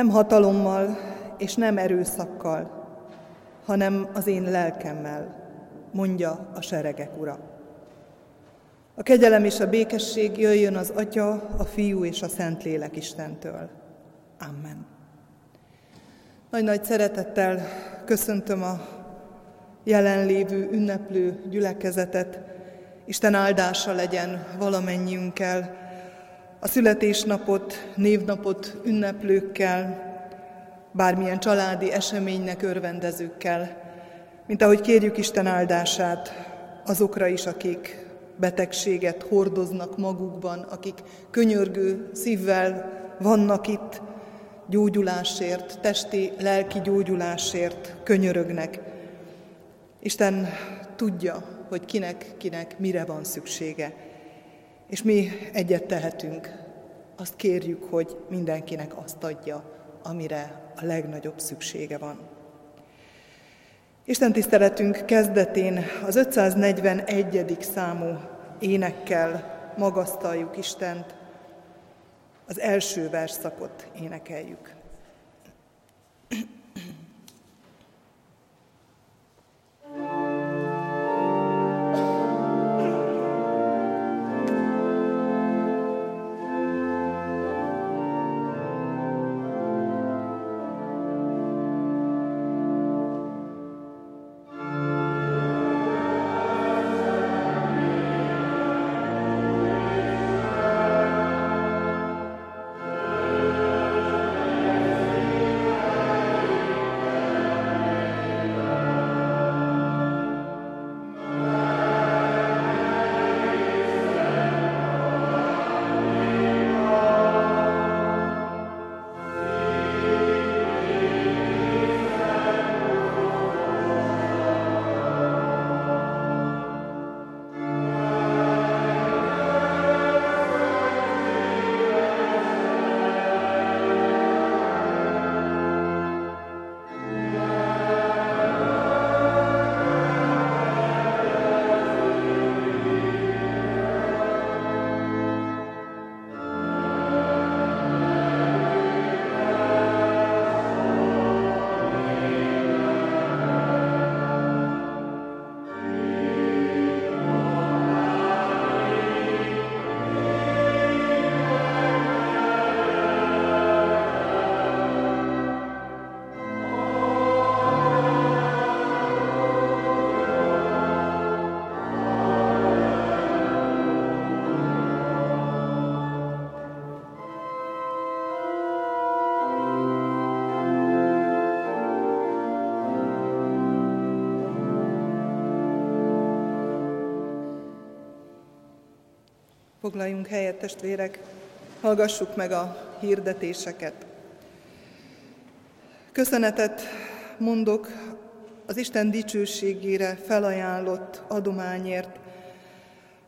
Nem hatalommal és nem erőszakkal, hanem az én lelkemmel, mondja a seregek ura. A kegyelem és a békesség jöjjön az Atya, a Fiú és a Szentlélek Istentől. Amen. Nagy-nagy szeretettel köszöntöm a jelenlévő ünneplő gyülekezetet. Isten áldása legyen valamennyiünkkel, a születésnapot, névnapot ünneplőkkel, bármilyen családi eseménynek örvendezőkkel, mint ahogy kérjük Isten áldását azokra is, akik betegséget hordoznak magukban, akik könyörgő szívvel vannak itt, gyógyulásért, testi, lelki gyógyulásért könyörögnek. Isten tudja, hogy kinek, kinek mire van szüksége. És mi egyet tehetünk, azt kérjük, hogy mindenkinek azt adja, amire a legnagyobb szüksége van. Isten tiszteletünk kezdetén az 541. számú énekkel magasztaljuk Istent, az első verszakot énekeljük. Foglaljunk helyet, testvérek, hallgassuk meg a hirdetéseket. Köszönetet mondok az Isten dicsőségére felajánlott adományért,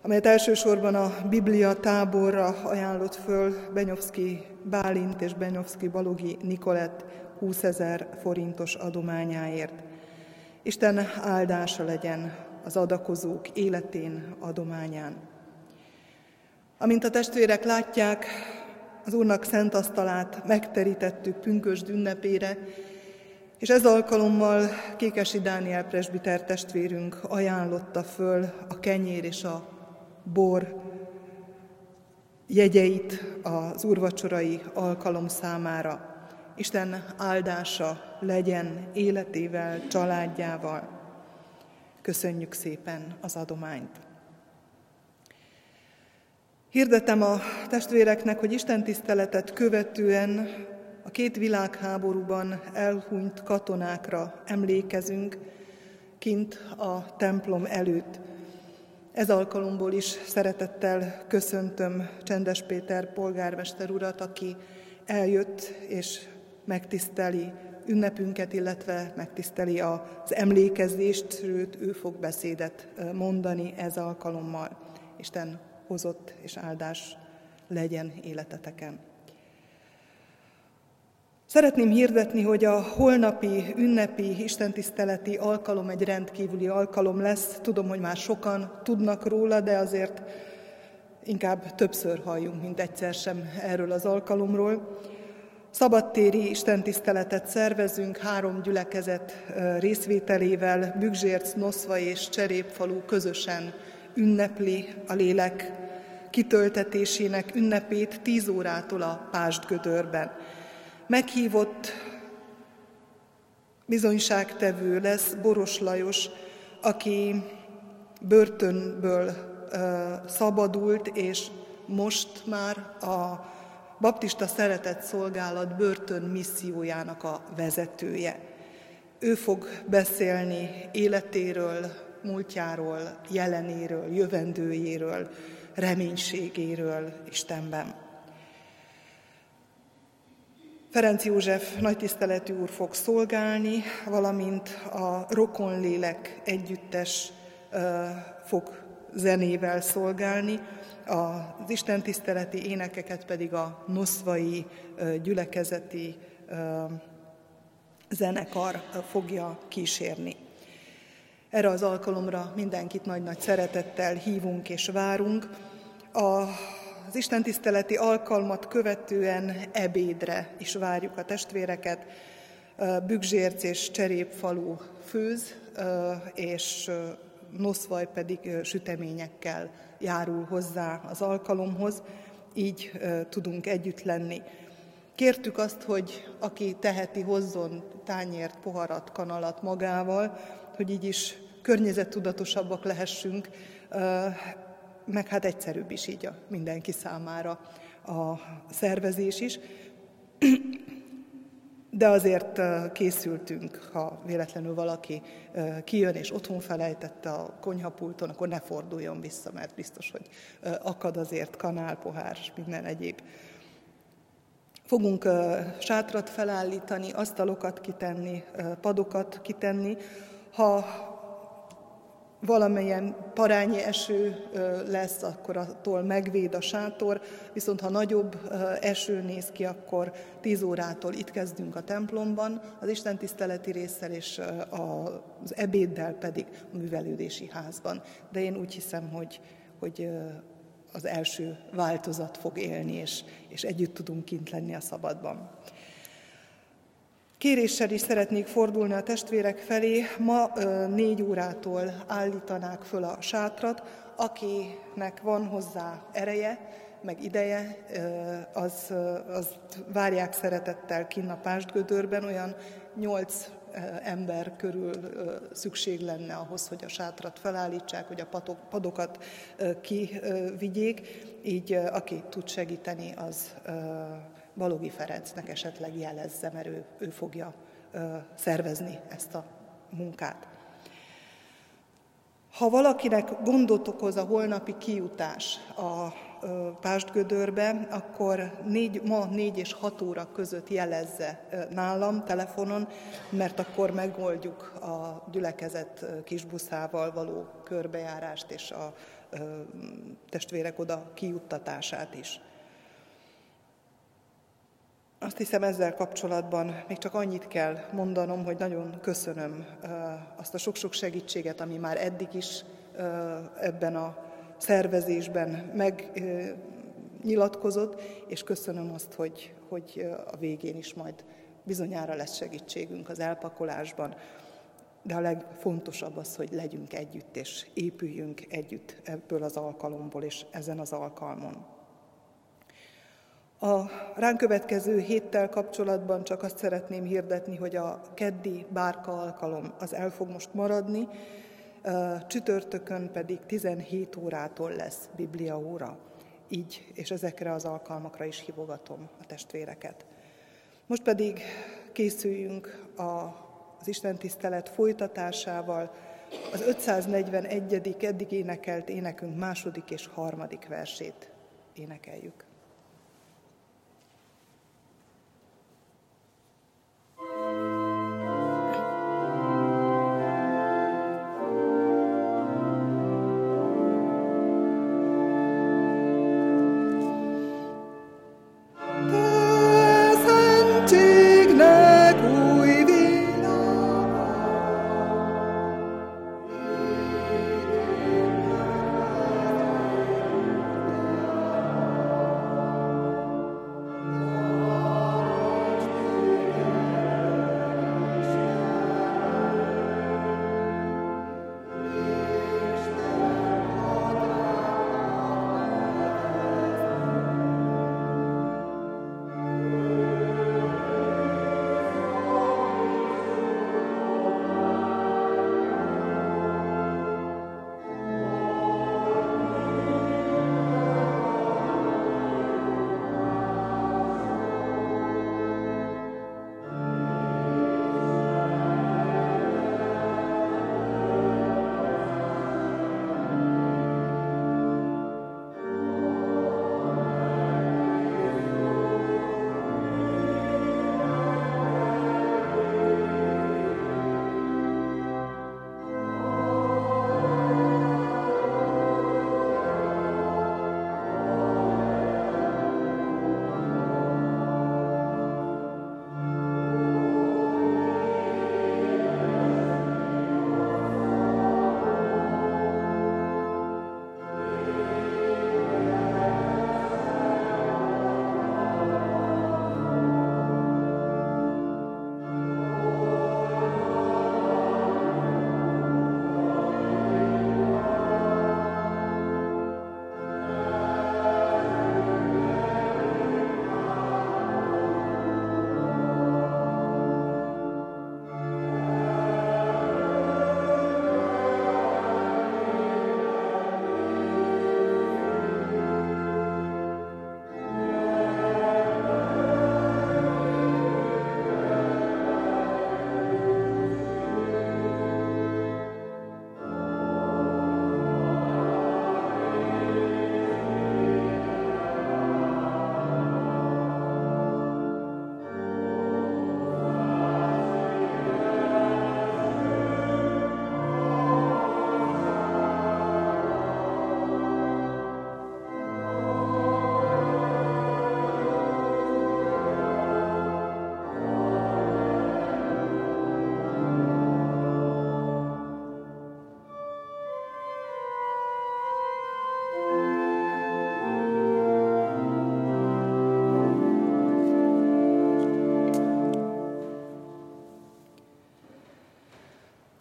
amelyet elsősorban a Biblia táborra ajánlott föl Benyovszki Bálint és Benyovszki Balogi Nikolett 20 ezer forintos adományáért. Isten áldása legyen az adakozók életén, adományán. Amint a testvérek látják, az Úrnak szent asztalát megterítettük pünkösd ünnepére, és ez alkalommal Kékesi Dániel presbiter testvérünk ajánlotta föl a kenyér és a bor jegyeit az úrvacsorai alkalom számára. Isten áldása legyen életével, családjával. Köszönjük szépen az adományt! Hirdetem a testvéreknek, hogy Isten tiszteletet követően a két világháborúban elhunyt katonákra emlékezünk kint a templom előtt. Ez alkalomból is szeretettel köszöntöm Csendes Péter polgármester urat, aki eljött és megtiszteli ünnepünket, illetve megtiszteli az emlékezést, sőt, ő fog beszédet mondani ez alkalommal. Isten hozott és áldás legyen életeteken. Szeretném hirdetni, hogy a holnapi ünnepi istentiszteleti alkalom egy rendkívüli alkalom lesz. Tudom, hogy már sokan tudnak róla, de azért inkább többször halljunk, mint egyszer sem erről az alkalomról. Szabadtéri istentiszteletet szervezünk három gyülekezet részvételével, Bügzsérc, Noszva és Cserépfalu közösen ünnepli a lélek kitöltetésének ünnepét 10 órától a Pástgödörben. Meghívott bizonyságtevő lesz Boros Lajos, aki börtönből szabadult, és most már a baptista szeretett szolgálat börtön missziójának a vezetője. Ő fog beszélni életéről, múltjáról, jelenéről, jövendőjéről, reménységéről Istenben. Ferenc József nagytiszteletű úr fog szolgálni, valamint a Rokonlélek együttes fog zenével szolgálni, az istentiszteleti énekeket pedig a noszvai gyülekezeti zenekar fogja kísérni. Erre az alkalomra mindenkit nagy-nagy szeretettel hívunk és várunk. A az istentiszteleti alkalmat követően ebédre is várjuk a testvéreket. Bügzsérc és Cserépfalu főz, és Noszvaj pedig süteményekkel járul hozzá az alkalomhoz, így tudunk együtt lenni. Kértük azt, hogy aki teheti, hozzon tányért, poharat, kanalat magával, hogy így is környezettudatosabbak lehessünk, meg hát egyszerűbb is így a mindenki számára a szervezés is. De azért készültünk, ha véletlenül valaki kijön és otthon felejtette a konyhapulton, akkor ne forduljon vissza, mert biztos, hogy akad azért kanál, pohár és minden egyéb. Fogunk sátrat felállítani, asztalokat kitenni, padokat kitenni. Ha valamilyen parányi eső lesz, akkor attól megvéd a sátor, viszont ha nagyobb eső néz ki, akkor 10 órától itt kezdünk a templomban, az Isten tiszteleti résszel és az ebéddel pedig a művelődési házban. De én úgy hiszem, hogy, hogy az első változat fog élni, és, és együtt tudunk kint lenni a szabadban. Kéréssel is szeretnék fordulni a testvérek felé. Ma négy órától állítanák föl a sátrat, akinek van hozzá ereje, meg ideje, az, az várják szeretettel kinn a Pástgödörben, olyan nyolc ember körül szükség lenne ahhoz, hogy a sátrat felállítsák, hogy a padokat kivigyék, így aki tud segíteni, az Balogi Ferencnek esetleg jelezze, mert ő, ő fogja szervezni ezt a munkát. Ha valakinek gondot okoz a holnapi kijutás a Pástgödörbe, akkor négy, ma négy és hat óra között jelezze nálam telefonon, mert akkor megoldjuk a gyülekezet kisbuszával való körbejárást és a testvérek oda kijuttatását is. Azt hiszem ezzel kapcsolatban még csak annyit kell mondanom, hogy nagyon köszönöm azt a sok-sok segítséget, ami már eddig is ebben a szervezésben megnyilatkozott, és köszönöm azt, hogy, hogy a végén is majd bizonyára lesz segítségünk az elpakolásban. De a legfontosabb az, hogy legyünk együtt, és épüljünk együtt ebből az alkalomból, és ezen az alkalmon. A ránk következő héttel kapcsolatban csak azt szeretném hirdetni, hogy a keddi bárka alkalom az el fog most maradni, csütörtökön pedig 17 órától lesz Biblia óra. Így, és ezekre az alkalmakra is hívogatom a testvéreket. Most pedig készüljünk az Isten tisztelet folytatásával, az 541. eddig énekelt énekünk második és harmadik versét énekeljük.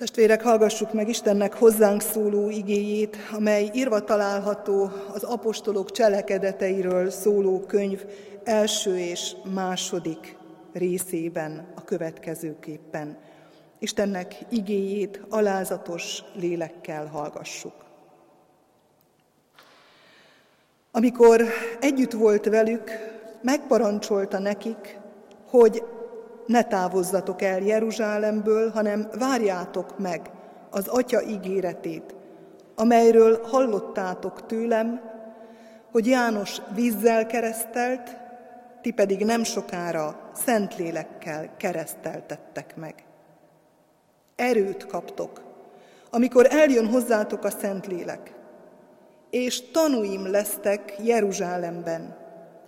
Testvérek, hallgassuk meg Istennek hozzánk szóló igéjét, amely írva található az apostolok cselekedeteiről szóló könyv első és második részében a következőképpen. Istennek igéjét alázatos lélekkel hallgassuk. Amikor együtt volt velük, megparancsolta nekik, hogy ne távozzatok el Jeruzsálemből, hanem várjátok meg az Atya ígéretét, amelyről hallottátok tőlem, hogy János vízzel keresztelt, ti pedig nem sokára Szentlélekkel kereszteltettek meg. Erőt kaptok, amikor eljön hozzátok a Szentlélek, és tanúim lesztek Jeruzsálemben,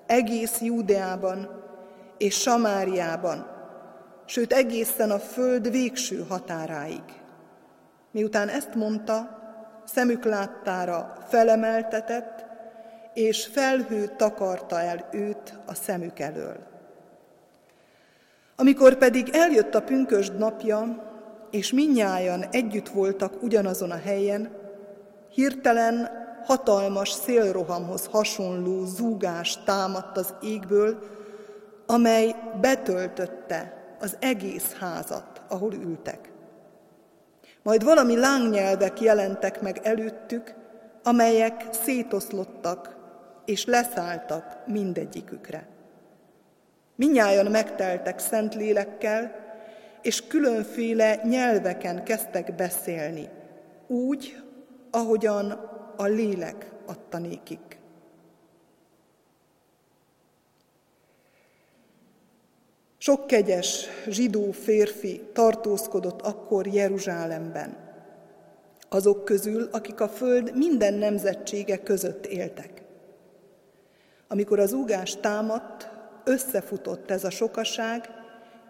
egész Júdeában és Samáriában, sőt egészen a föld végső határáig. Miután ezt mondta, szemük láttára felemeltetett, és felhő takarta el őt a szemük elől. Amikor pedig eljött a pünkösd napja, és minnyájan együtt voltak ugyanazon a helyen, hirtelen hatalmas szélrohamhoz hasonló zúgás támadt az égből, amely betöltötte az egész házat, ahol ültek. Majd valami lángnyelvek jelentek meg előttük, amelyek szétoszlottak és leszálltak mindegyikükre. Minnyáján megteltek szent lélekkel, és különféle nyelveken kezdtek beszélni, úgy, ahogyan a lélek adta nékik. Sok kegyes zsidó férfi tartózkodott akkor Jeruzsálemben, azok közül, akik a föld minden nemzetsége között éltek. Amikor az úgás támadt, összefutott ez a sokaság,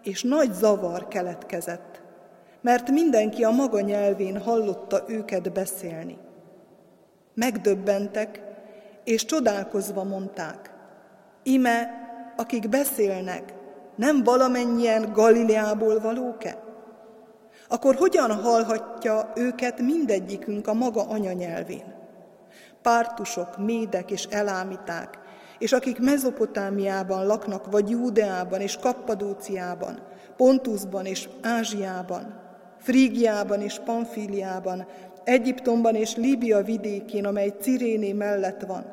és nagy zavar keletkezett, mert mindenki a maga nyelvén hallotta őket beszélni. Megdöbbentek, és csodálkozva mondták, ime, akik beszélnek, nem valamennyien Galileából valók-e? Akkor hogyan hallhatja őket mindegyikünk a maga anyanyelvén? Pártusok, médek és elámiták, és akik Mezopotámiában laknak, vagy Júdeában és Kappadóciában, Pontusban és Ázsiában, Frígiában és Pamfíliában, Egyiptomban és Líbia vidékén, amely Ciréné mellett van,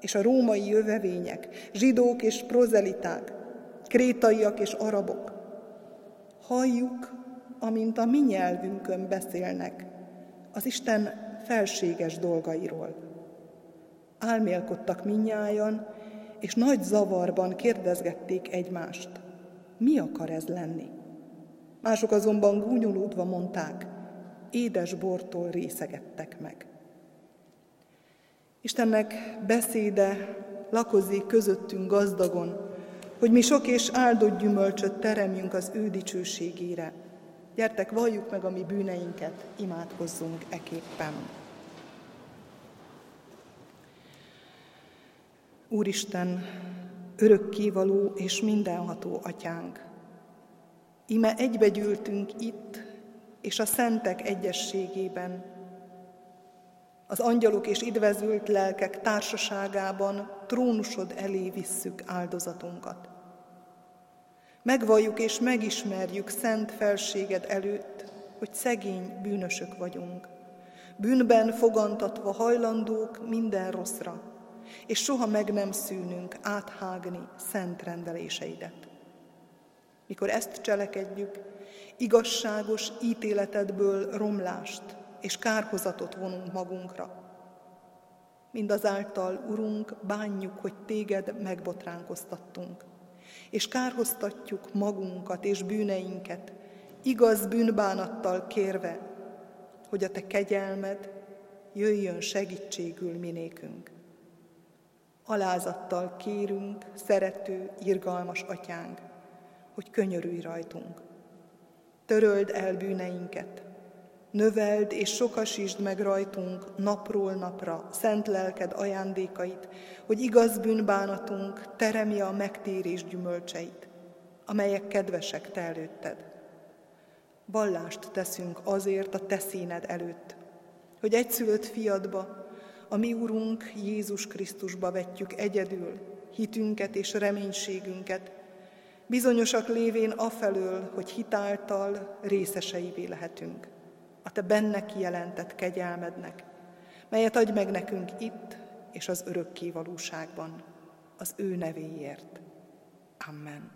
és a római jövevények, zsidók és prozeliták, krétaiak és arabok. Halljuk, amint a mi nyelvünkön beszélnek az Isten felséges dolgairól. Álmélkodtak minnyájan, és nagy zavarban kérdezgették egymást, mi akar ez lenni? Mások azonban gúnyolódva mondták, édes bortól részegettek meg. Istennek beszéde lakozik közöttünk gazdagon, hogy mi sok és áldott gyümölcsöt teremjünk az ő dicsőségére. Gyertek, valljuk meg a mi bűneinket, imádkozzunk eképpen. Úristen, örökkévaló és mindenható atyánk, ime egybegyűltünk itt, és a szentek egyességében, az angyalok és idvezült lelkek társaságában trónusod elé visszük áldozatunkat. Megvalljuk és megismerjük szent felséged előtt, hogy szegény bűnösök vagyunk, bűnben fogantatva hajlandók minden rosszra, és soha meg nem szűnünk áthágni szent rendeléseidet. Mikor ezt cselekedjük, igazságos ítéletedből romlást és kárhozatot vonunk magunkra. Mindazáltal, Urunk, bánjuk, hogy téged megbotránkoztattunk, és kárhoztatjuk magunkat és bűneinket, igaz bűnbánattal kérve, hogy a te kegyelmed jöjjön segítségül minékünk. Alázattal kérünk, szerető, irgalmas atyánk, hogy könyörülj rajtunk. Töröld el bűneinket, növeld és sokasítsd meg rajtunk napról napra szent lelked ajándékait, hogy igaz bűnbánatunk teremje a megtérés gyümölcseit, amelyek kedvesek te előtted. vallást teszünk azért a te színed előtt, hogy egyszülött fiadba, a mi Urunk Jézus Krisztusba vetjük egyedül hitünket és reménységünket, bizonyosak lévén afelől, hogy hitáltal részeseivé lehetünk, a te benne kijelentett kegyelmednek, melyet adj meg nekünk itt és az örökké valóságban, az ő nevéért. Amen.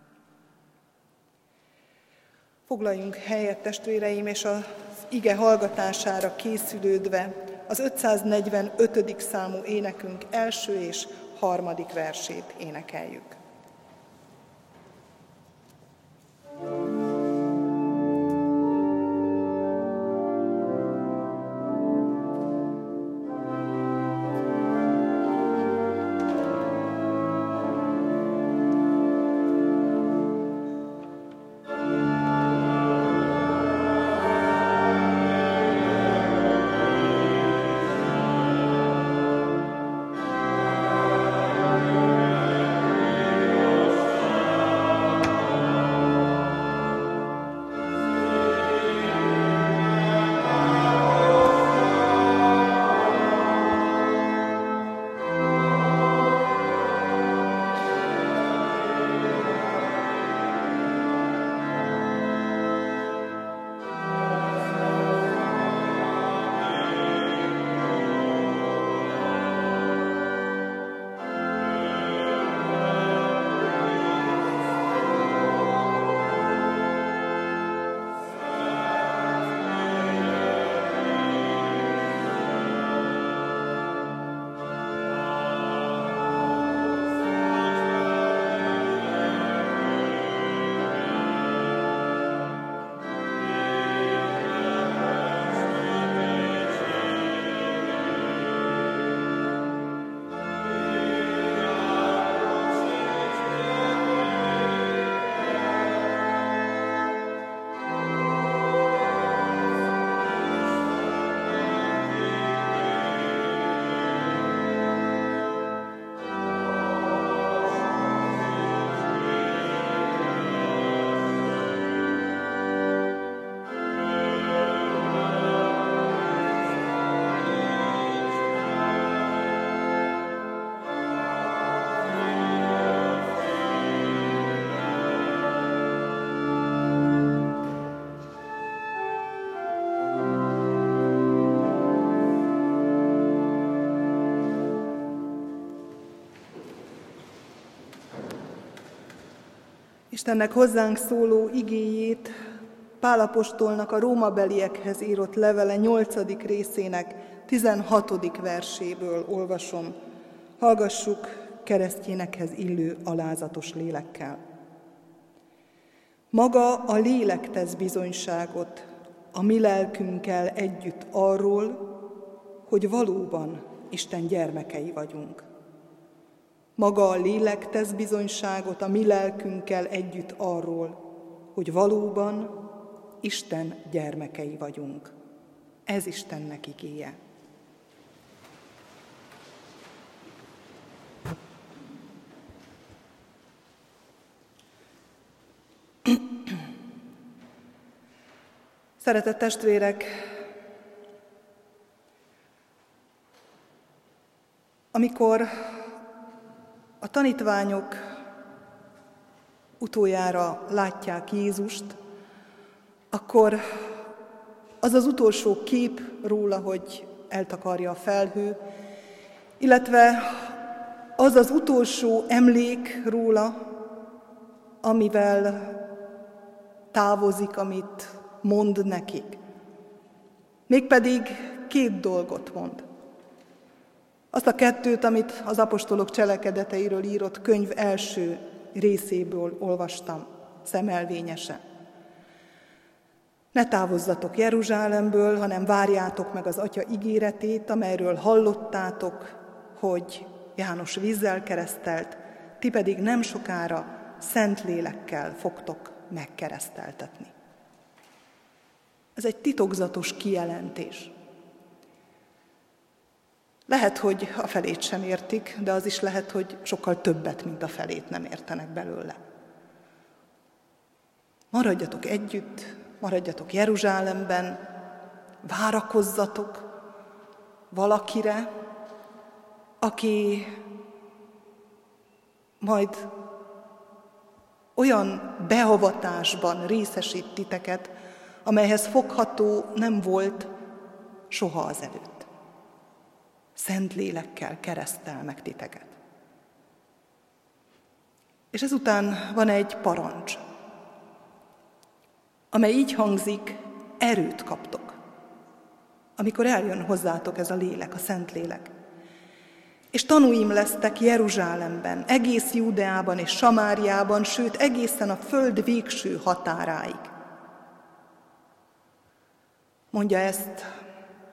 Foglaljunk helyet, testvéreim, és az ige hallgatására készülődve az 545. számú énekünk első és harmadik versét énekeljük. Istennek hozzánk szóló igéjét Pálapostolnak a rómabeliekhez írott levele 8. részének 16. verséből olvasom. Hallgassuk keresztjénekhez illő alázatos lélekkel. Maga a lélek tesz bizonyságot a mi lelkünkkel együtt arról, hogy valóban Isten gyermekei vagyunk. Maga a lélek tesz bizonyságot a mi lelkünkkel együtt arról, hogy valóban Isten gyermekei vagyunk. Ez Istennek igéje. Szeretett testvérek, amikor a tanítványok utoljára látják Jézust, akkor az az utolsó kép róla, hogy eltakarja a felhő, illetve az az utolsó emlék róla, amivel távozik, amit mond nekik. Mégpedig két dolgot mond. Azt a kettőt, amit az apostolok cselekedeteiről írott könyv első részéből olvastam, szemelvényesen. Ne távozzatok Jeruzsálemből, hanem várjátok meg az Atya ígéretét, amelyről hallottátok, hogy János vízzel keresztelt, ti pedig nem sokára szent lélekkel fogtok megkereszteltetni. Ez egy titokzatos kijelentés. Lehet, hogy a felét sem értik, de az is lehet, hogy sokkal többet, mint a felét nem értenek belőle. Maradjatok együtt, maradjatok Jeruzsálemben, várakozzatok valakire, aki majd olyan beavatásban részesít titeket, amelyhez fogható nem volt soha az előtt. Szent lélekkel keresztel meg titeket. És ezután van egy parancs, amely így hangzik, erőt kaptok, amikor eljön hozzátok ez a lélek, a Szent Lélek. És tanúim lesztek Jeruzsálemben, egész Júdeában és Samáriában, sőt egészen a föld végső határáig. Mondja ezt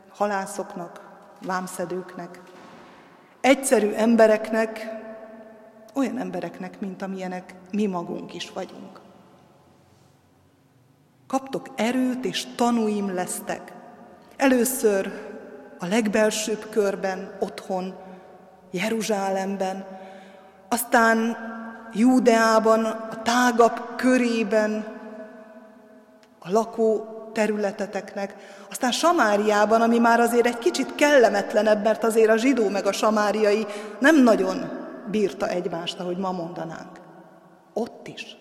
halászoknak, vámszedőknek, egyszerű embereknek, olyan embereknek, mint amilyenek mi magunk is vagyunk. Kaptok erőt, és tanúim lesztek. Először a legbelsőbb körben, otthon, Jeruzsálemben, aztán Júdeában, a tágabb körében, a lakó területeteknek, aztán Samáriában, ami már azért egy kicsit kellemetlenebb, mert azért a zsidó meg a samáriai nem nagyon bírta egymást, ahogy ma mondanánk. Ott is.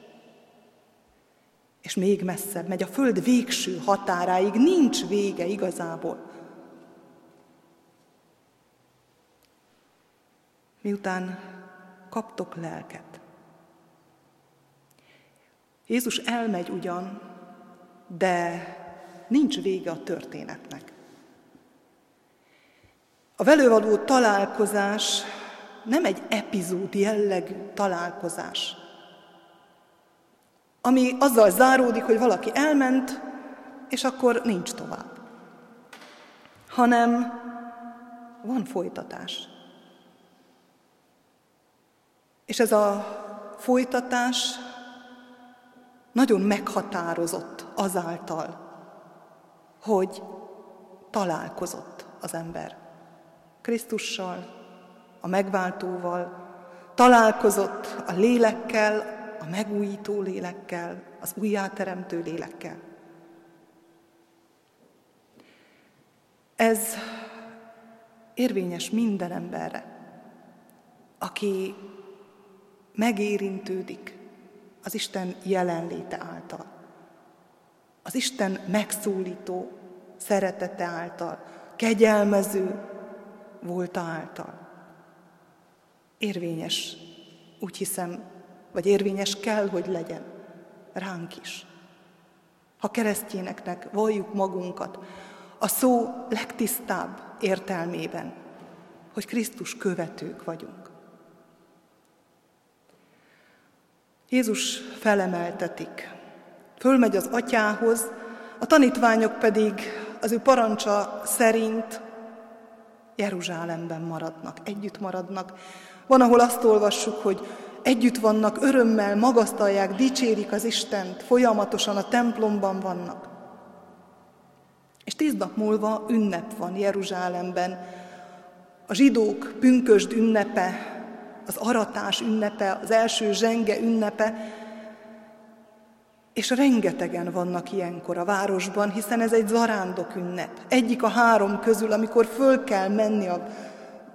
És még messzebb megy, a föld végső határáig nincs vége igazából. Miután kaptok lelket. Jézus elmegy ugyan, de nincs vége a történetnek. A velővaló találkozás nem egy epizód jellegű találkozás, ami azzal záródik, hogy valaki elment, és akkor nincs tovább. Hanem van folytatás. És ez a folytatás nagyon meghatározott azáltal, hogy találkozott az ember Krisztussal, a megváltóval, találkozott a lélekkel, a megújító lélekkel, az újjáteremtő lélekkel. Ez érvényes minden emberre, aki megérintődik az Isten jelenléte által, az Isten megszólító szeretete által, kegyelmező volta által. Érvényes, úgy hiszem, vagy érvényes kell, hogy legyen ránk is. Ha keresztényeknek valljuk magunkat a szó legtisztább értelmében, hogy Krisztus követők vagyunk. Jézus felemeltetik, fölmegy az atyához, a tanítványok pedig az ő parancsa szerint Jeruzsálemben maradnak, együtt maradnak. Van, ahol azt olvassuk, hogy együtt vannak, örömmel magasztalják, dicsérik az Istent, folyamatosan a templomban vannak. És tíz nap múlva ünnep van Jeruzsálemben. A zsidók pünkösd ünnepe, az aratás ünnepe, az első zsenge ünnepe, és rengetegen vannak ilyenkor a városban, hiszen ez egy zarándok ünnep. Egyik a három közül, amikor föl kell menni a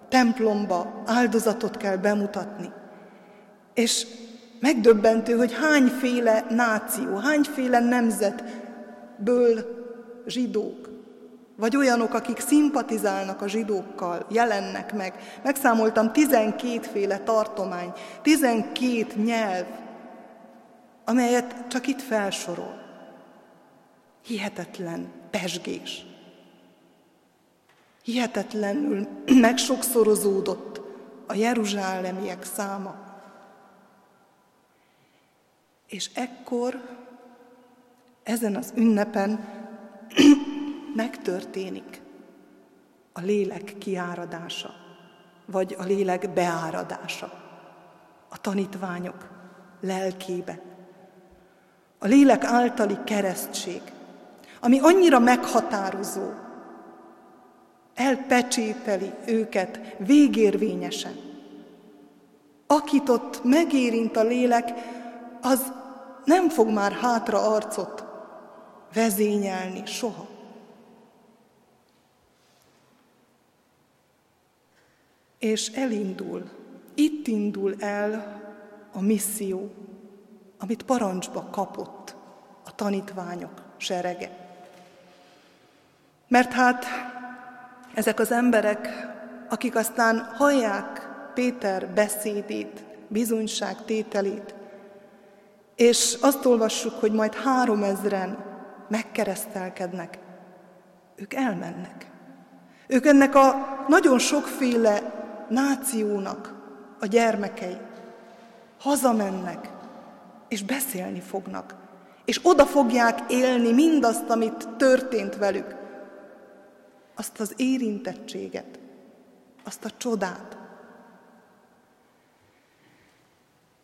templomba, áldozatot kell bemutatni. És megdöbbentő, hogy hányféle náció, hányféle nemzetből zsidók, vagy olyanok, akik szimpatizálnak a zsidókkal, jelennek meg. Megszámoltam 12 féle tartomány, 12 nyelv, amelyet csak itt felsorol. Hihetetlen pesgés. Hihetetlenül megsokszorozódott a jeruzsálemiek száma. És ekkor, ezen az ünnepen megtörténik a lélek kiáradása, vagy a lélek beáradása a tanítványok lelkébe a lélek általi keresztség, ami annyira meghatározó, elpecsételi őket végérvényesen. Akit ott megérint a lélek, az nem fog már hátra arcot vezényelni, soha. És elindul, itt indul el a misszió, amit parancsba kapott a tanítványok serege. Mert hát ezek az emberek, akik aztán hallják Péter beszédét, bizonyságtételét, és azt olvassuk, hogy majd három ezren megkeresztelkednek, ők elmennek. Ők ennek a nagyon sokféle nációnak a gyermekei. Hazamennek, és beszélni fognak, és oda fogják élni mindazt, amit történt velük. Azt az érintettséget, azt a csodát.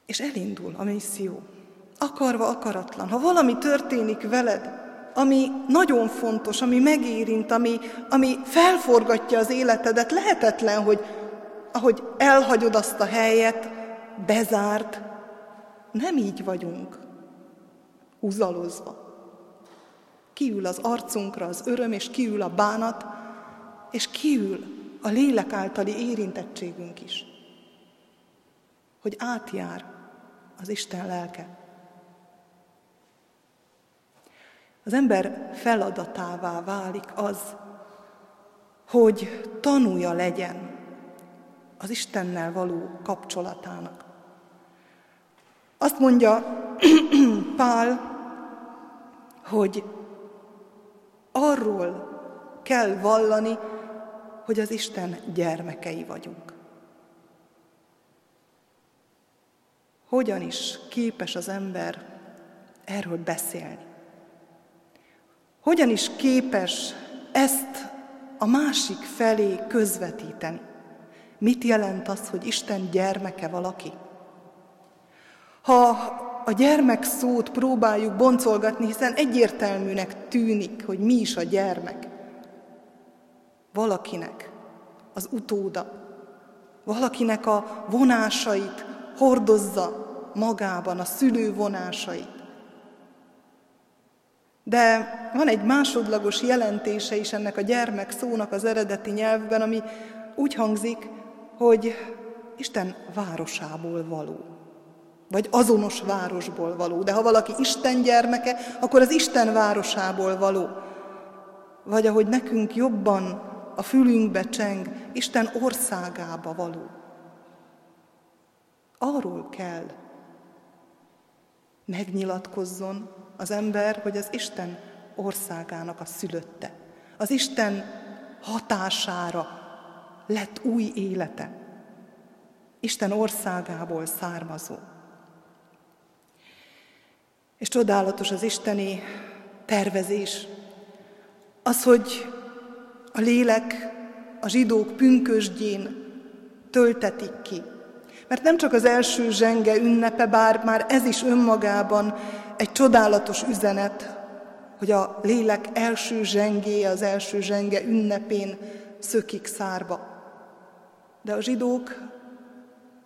És elindul a misszió. Akarva, akaratlan. Ha valami történik veled, ami nagyon fontos, ami megérint, ami, ami felforgatja az életedet, lehetetlen, hogy ahogy elhagyod azt a helyet, bezárt, nem így vagyunk, húzalozva. Kiül az arcunkra az öröm, és kiül a bánat, és kiül a lélek általi érintettségünk is. Hogy átjár az Isten lelke. Az ember feladatává válik az, hogy tanulja legyen az Istennel való kapcsolatának. Azt mondja Pál, hogy arról kell vallani, hogy az Isten gyermekei vagyunk. Hogyan is képes az ember erről beszélni? Hogyan is képes ezt a másik felé közvetíteni? Mit jelent az, hogy Isten gyermeke valaki? Ha a gyermek szót próbáljuk boncolgatni, hiszen egyértelműnek tűnik, hogy mi is a gyermek. Valakinek az utóda, valakinek a vonásait hordozza magában, a szülő vonásait. De van egy másodlagos jelentése is ennek a gyermek szónak az eredeti nyelvben, ami úgy hangzik, hogy Isten városából való vagy azonos városból való. De ha valaki Isten gyermeke, akkor az Isten városából való. Vagy ahogy nekünk jobban a fülünkbe cseng, Isten országába való. Arról kell megnyilatkozzon az ember, hogy az Isten országának a szülötte. Az Isten hatására lett új élete. Isten országából származó. És csodálatos az isteni tervezés. Az, hogy a lélek a zsidók pünkösdjén töltetik ki. Mert nem csak az első zsenge ünnepe, bár már ez is önmagában egy csodálatos üzenet, hogy a lélek első zsengéje, az első zsenge ünnepén szökik szárba. De a zsidók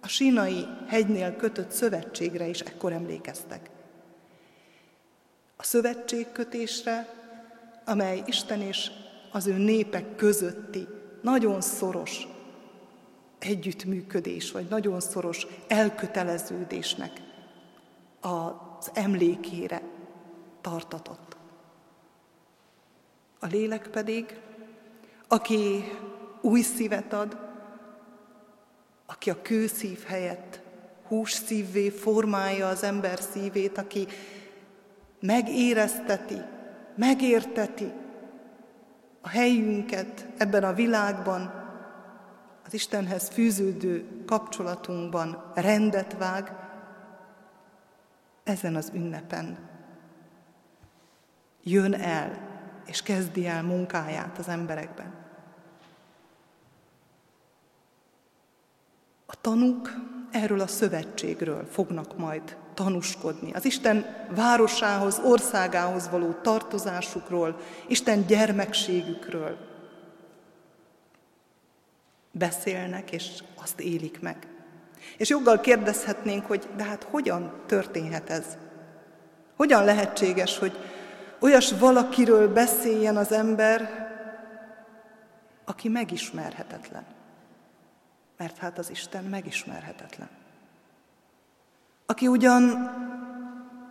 a sínai hegynél kötött szövetségre is ekkor emlékeztek a szövetségkötésre, amely Isten és az ő népek közötti nagyon szoros együttműködés, vagy nagyon szoros elköteleződésnek az emlékére tartatott. A lélek pedig, aki új szívet ad, aki a kőszív helyett hús szívvé formálja az ember szívét, aki megérezteti, megérteti a helyünket ebben a világban, az Istenhez fűződő kapcsolatunkban rendet vág, ezen az ünnepen jön el és kezdi el munkáját az emberekben. A tanúk erről a szövetségről fognak majd tanúskodni. Az Isten városához, országához való tartozásukról, Isten gyermekségükről beszélnek, és azt élik meg. És joggal kérdezhetnénk, hogy de hát hogyan történhet ez? Hogyan lehetséges, hogy olyas valakiről beszéljen az ember, aki megismerhetetlen. Mert hát az Isten megismerhetetlen. Aki ugyan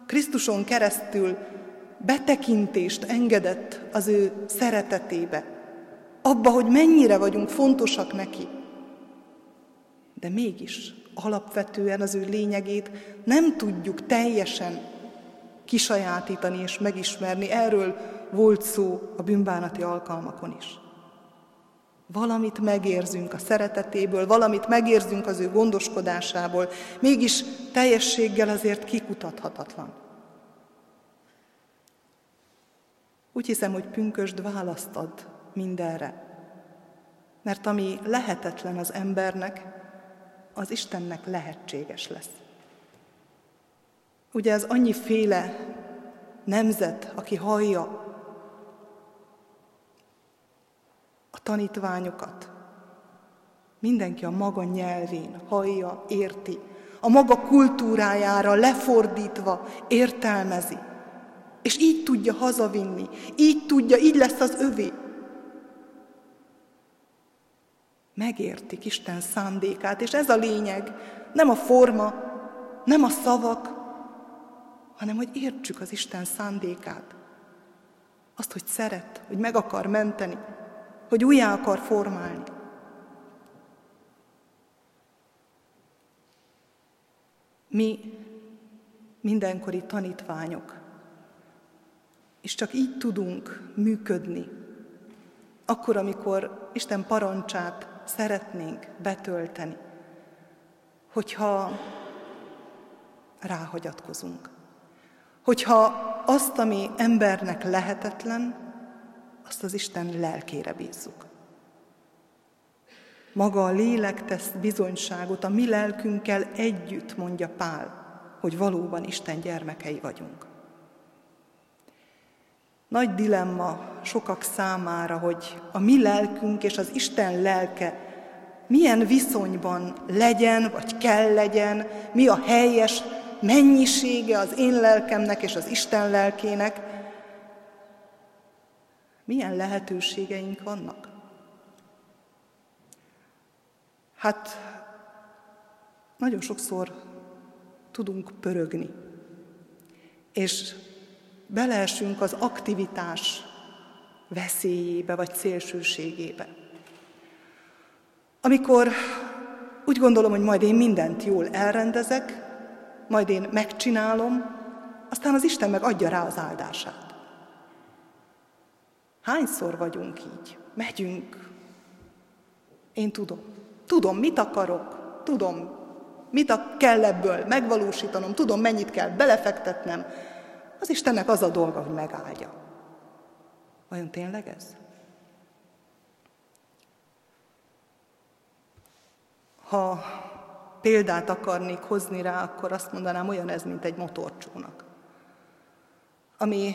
Krisztuson keresztül betekintést engedett az ő szeretetébe, abba, hogy mennyire vagyunk fontosak neki, de mégis alapvetően az ő lényegét nem tudjuk teljesen kisajátítani és megismerni. Erről volt szó a bűnbánati alkalmakon is. Valamit megérzünk a szeretetéből, valamit megérzünk az ő gondoskodásából, mégis teljességgel azért kikutathatatlan. Úgy hiszem, hogy pünkösd választ ad mindenre. Mert ami lehetetlen az embernek, az Istennek lehetséges lesz. Ugye ez annyiféle nemzet, aki hallja a tanítványokat. Mindenki a maga nyelvén hallja, érti, a maga kultúrájára lefordítva értelmezi. És így tudja hazavinni, így tudja, így lesz az övé. Megértik Isten szándékát, és ez a lényeg, nem a forma, nem a szavak, hanem hogy értsük az Isten szándékát. Azt, hogy szeret, hogy meg akar menteni, hogy újjá akar formálni. Mi mindenkori tanítványok, és csak így tudunk működni, akkor, amikor Isten parancsát szeretnénk betölteni, hogyha ráhagyatkozunk. Hogyha azt, ami embernek lehetetlen, azt az Isten lelkére bízzuk. Maga a lélek tesz bizonyságot a mi lelkünkkel együtt, mondja Pál, hogy valóban Isten gyermekei vagyunk. Nagy dilemma sokak számára, hogy a mi lelkünk és az Isten lelke milyen viszonyban legyen, vagy kell legyen, mi a helyes mennyisége az én lelkemnek és az Isten lelkének, milyen lehetőségeink vannak? Hát nagyon sokszor tudunk pörögni, és beleesünk az aktivitás veszélyébe vagy szélsőségébe. Amikor úgy gondolom, hogy majd én mindent jól elrendezek, majd én megcsinálom, aztán az Isten meg adja rá az áldását. Hányszor vagyunk így? Megyünk. Én tudom. Tudom, mit akarok. Tudom, mit kell ebből megvalósítanom. Tudom, mennyit kell belefektetnem. Az Istennek az a dolga, hogy megáldja. Vajon tényleg ez? Ha példát akarnék hozni rá, akkor azt mondanám, olyan ez, mint egy motorcsónak, ami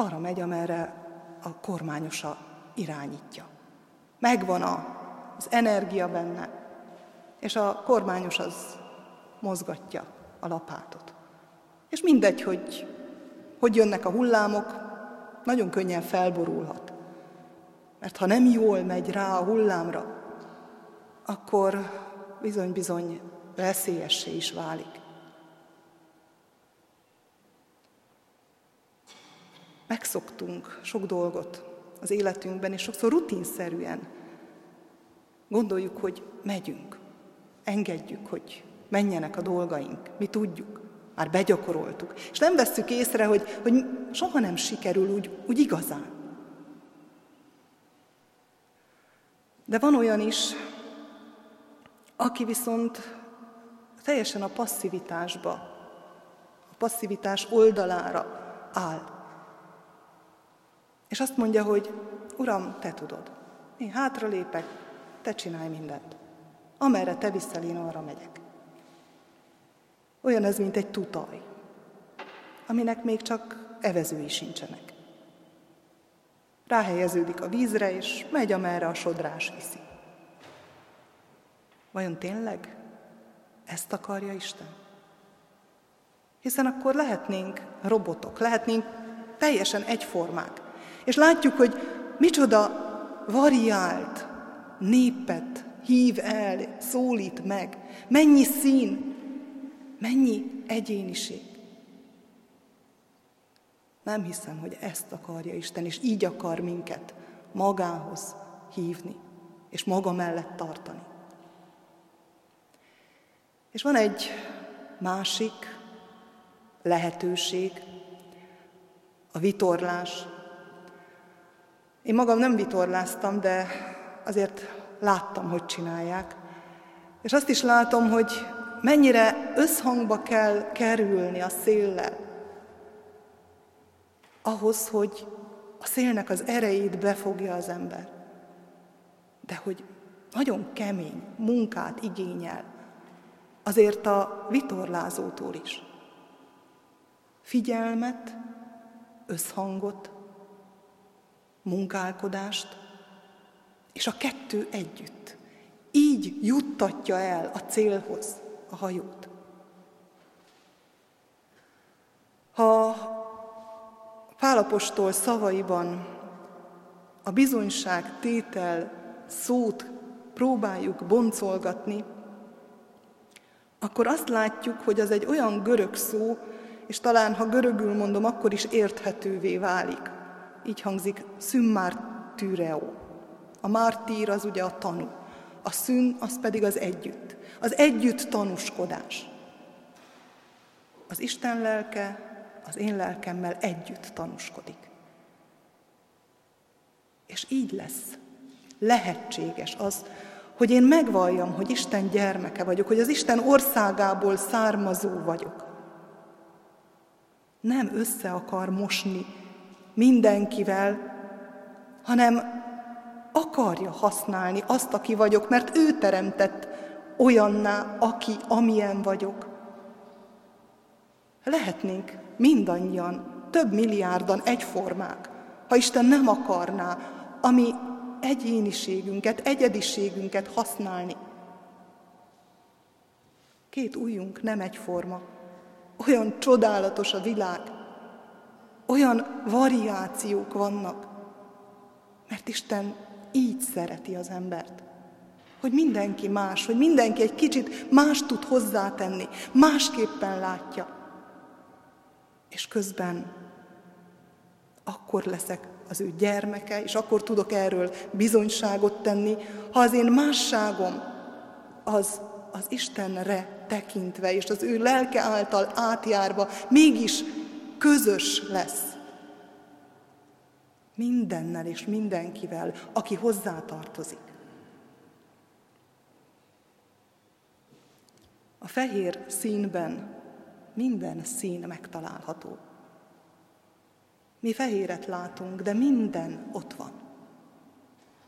arra megy, amerre a kormányosa irányítja. Megvan az energia benne, és a kormányos az mozgatja a lapátot. És mindegy, hogy hogy jönnek a hullámok, nagyon könnyen felborulhat. Mert ha nem jól megy rá a hullámra, akkor bizony-bizony veszélyessé is válik. Megszoktunk sok dolgot az életünkben, és sokszor rutinszerűen gondoljuk, hogy megyünk, engedjük, hogy menjenek a dolgaink, mi tudjuk, már begyakoroltuk, és nem vesszük észre, hogy, hogy soha nem sikerül úgy, úgy igazán. De van olyan is, aki viszont teljesen a passzivitásba, a passzivitás oldalára áll. És azt mondja, hogy Uram, te tudod. Én hátralépek, te csinálj mindent. Amerre te viszel, én arra megyek. Olyan ez, mint egy tutaj, aminek még csak evezői sincsenek. Ráhelyeződik a vízre, és megy, amerre a sodrás viszi. Vajon tényleg ezt akarja Isten? Hiszen akkor lehetnénk robotok, lehetnénk teljesen egyformák. És látjuk, hogy micsoda variált népet hív el, szólít meg, mennyi szín, mennyi egyéniség. Nem hiszem, hogy ezt akarja Isten, és így akar minket magához hívni, és maga mellett tartani. És van egy másik lehetőség, a vitorlás. Én magam nem vitorláztam, de azért láttam, hogy csinálják. És azt is látom, hogy mennyire összhangba kell kerülni a széllel, ahhoz, hogy a szélnek az erejét befogja az ember. De hogy nagyon kemény munkát igényel, azért a vitorlázótól is. Figyelmet, összhangot, munkálkodást, és a kettő együtt. Így juttatja el a célhoz a hajót. Ha Pálapostól szavaiban a bizonyság tétel szót próbáljuk boncolgatni, akkor azt látjuk, hogy az egy olyan görög szó, és talán ha görögül mondom, akkor is érthetővé válik. Így hangzik tűreó. A mártír az ugye a tanú, a szűn az pedig az együtt. Az együtt tanúskodás. Az Isten lelke az én lelkemmel együtt tanúskodik. És így lesz. Lehetséges az, hogy én megvalljam, hogy Isten gyermeke vagyok, hogy az Isten országából származó vagyok. Nem össze akar mosni mindenkivel, hanem akarja használni azt, aki vagyok, mert ő teremtett olyanná, aki, amilyen vagyok. Lehetnénk mindannyian, több milliárdan egyformák, ha Isten nem akarná a mi egyéniségünket, egyediségünket használni. Két ujjunk nem egyforma. Olyan csodálatos a világ, olyan variációk vannak, mert Isten így szereti az embert. Hogy mindenki más, hogy mindenki egy kicsit más tud hozzátenni, másképpen látja. És közben akkor leszek az ő gyermeke, és akkor tudok erről bizonyságot tenni, ha az én másságom az az Istenre tekintve, és az ő lelke által átjárva mégis közös lesz mindennel és mindenkivel, aki hozzátartozik. A fehér színben minden szín megtalálható. Mi fehéret látunk, de minden ott van.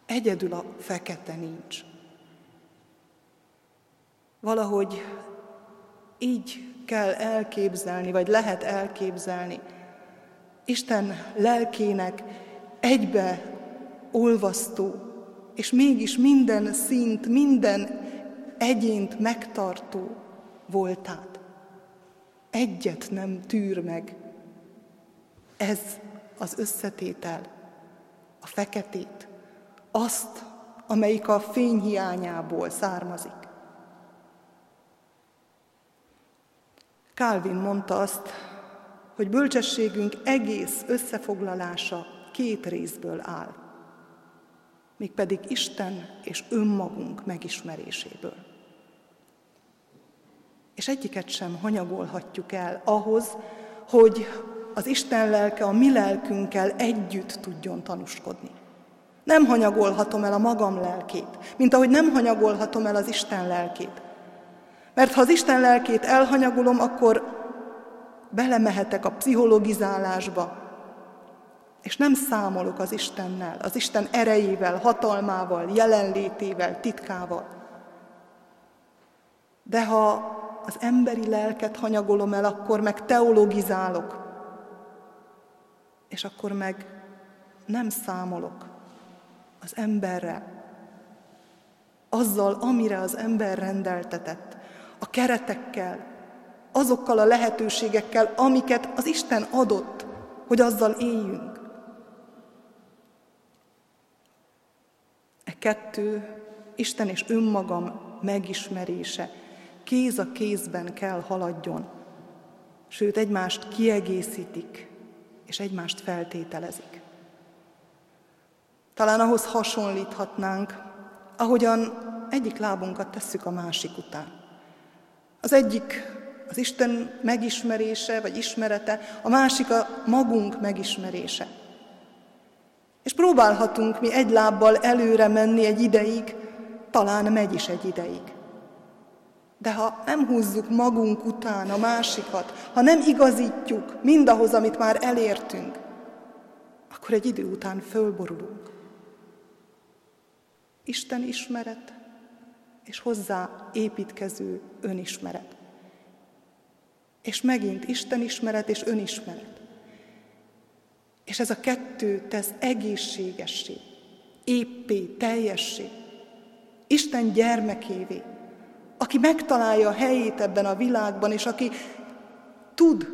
Egyedül a fekete nincs. Valahogy így kell elképzelni, vagy lehet elképzelni Isten lelkének egybe olvasztó, és mégis minden szint, minden egyént megtartó voltát. Egyet nem tűr meg. Ez az összetétel, a feketét, azt, amelyik a fényhiányából származik. Calvin mondta azt, hogy bölcsességünk egész összefoglalása két részből áll, mégpedig Isten és önmagunk megismeréséből. És egyiket sem hanyagolhatjuk el ahhoz, hogy az Isten lelke a mi lelkünkkel együtt tudjon tanúskodni. Nem hanyagolhatom el a magam lelkét, mint ahogy nem hanyagolhatom el az Isten lelkét. Mert ha az Isten lelkét elhanyagolom, akkor belemehetek a pszichologizálásba, és nem számolok az Istennel, az Isten erejével, hatalmával, jelenlétével, titkával. De ha az emberi lelket hanyagolom el, akkor meg teologizálok, és akkor meg nem számolok az emberre, azzal, amire az ember rendeltetett, a keretekkel, azokkal a lehetőségekkel, amiket az Isten adott, hogy azzal éljünk. E kettő, Isten és önmagam megismerése kéz a kézben kell haladjon, sőt egymást kiegészítik, és egymást feltételezik. Talán ahhoz hasonlíthatnánk, ahogyan egyik lábunkat tesszük a másik után. Az egyik az Isten megismerése vagy ismerete, a másik a magunk megismerése. És próbálhatunk mi egy lábbal előre menni egy ideig, talán megy is egy ideig. De ha nem húzzuk magunk után a másikat, ha nem igazítjuk mindahhoz, amit már elértünk, akkor egy idő után fölborulunk. Isten ismeret és hozzá építkező önismeret. És megint Isten ismeret és önismeret. És ez a kettő tesz egészségessé, éppé, teljessé, Isten gyermekévé, aki megtalálja a helyét ebben a világban, és aki tud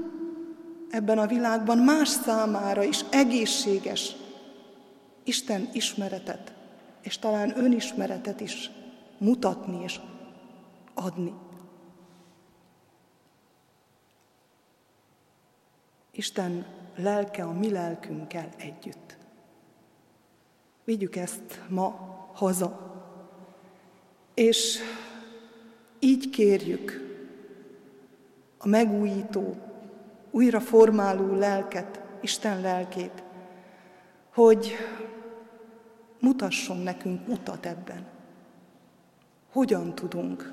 ebben a világban más számára is egészséges Isten ismeretet, és talán önismeretet is mutatni és adni. Isten lelke a mi lelkünkkel együtt. Vigyük ezt ma haza, és így kérjük a megújító, újra formáló lelket, Isten lelkét, hogy mutasson nekünk utat ebben. Hogyan tudunk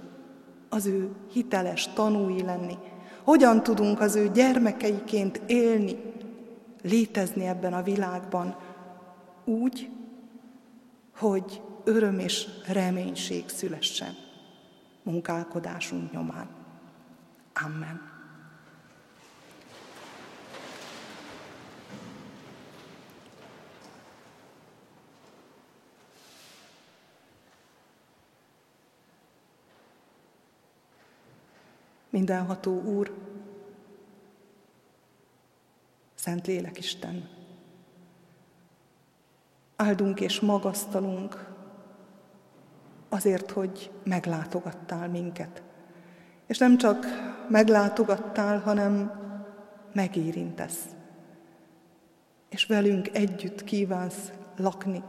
az ő hiteles tanúi lenni, hogyan tudunk az ő gyermekeiként élni, létezni ebben a világban úgy, hogy öröm és reménység szülessen munkálkodásunk nyomán. Amen. Mindenható Úr, Szent Lélekisten, áldunk és magasztalunk azért, hogy meglátogattál minket. És nem csak meglátogattál, hanem megérintesz. És velünk együtt kívánsz lakni,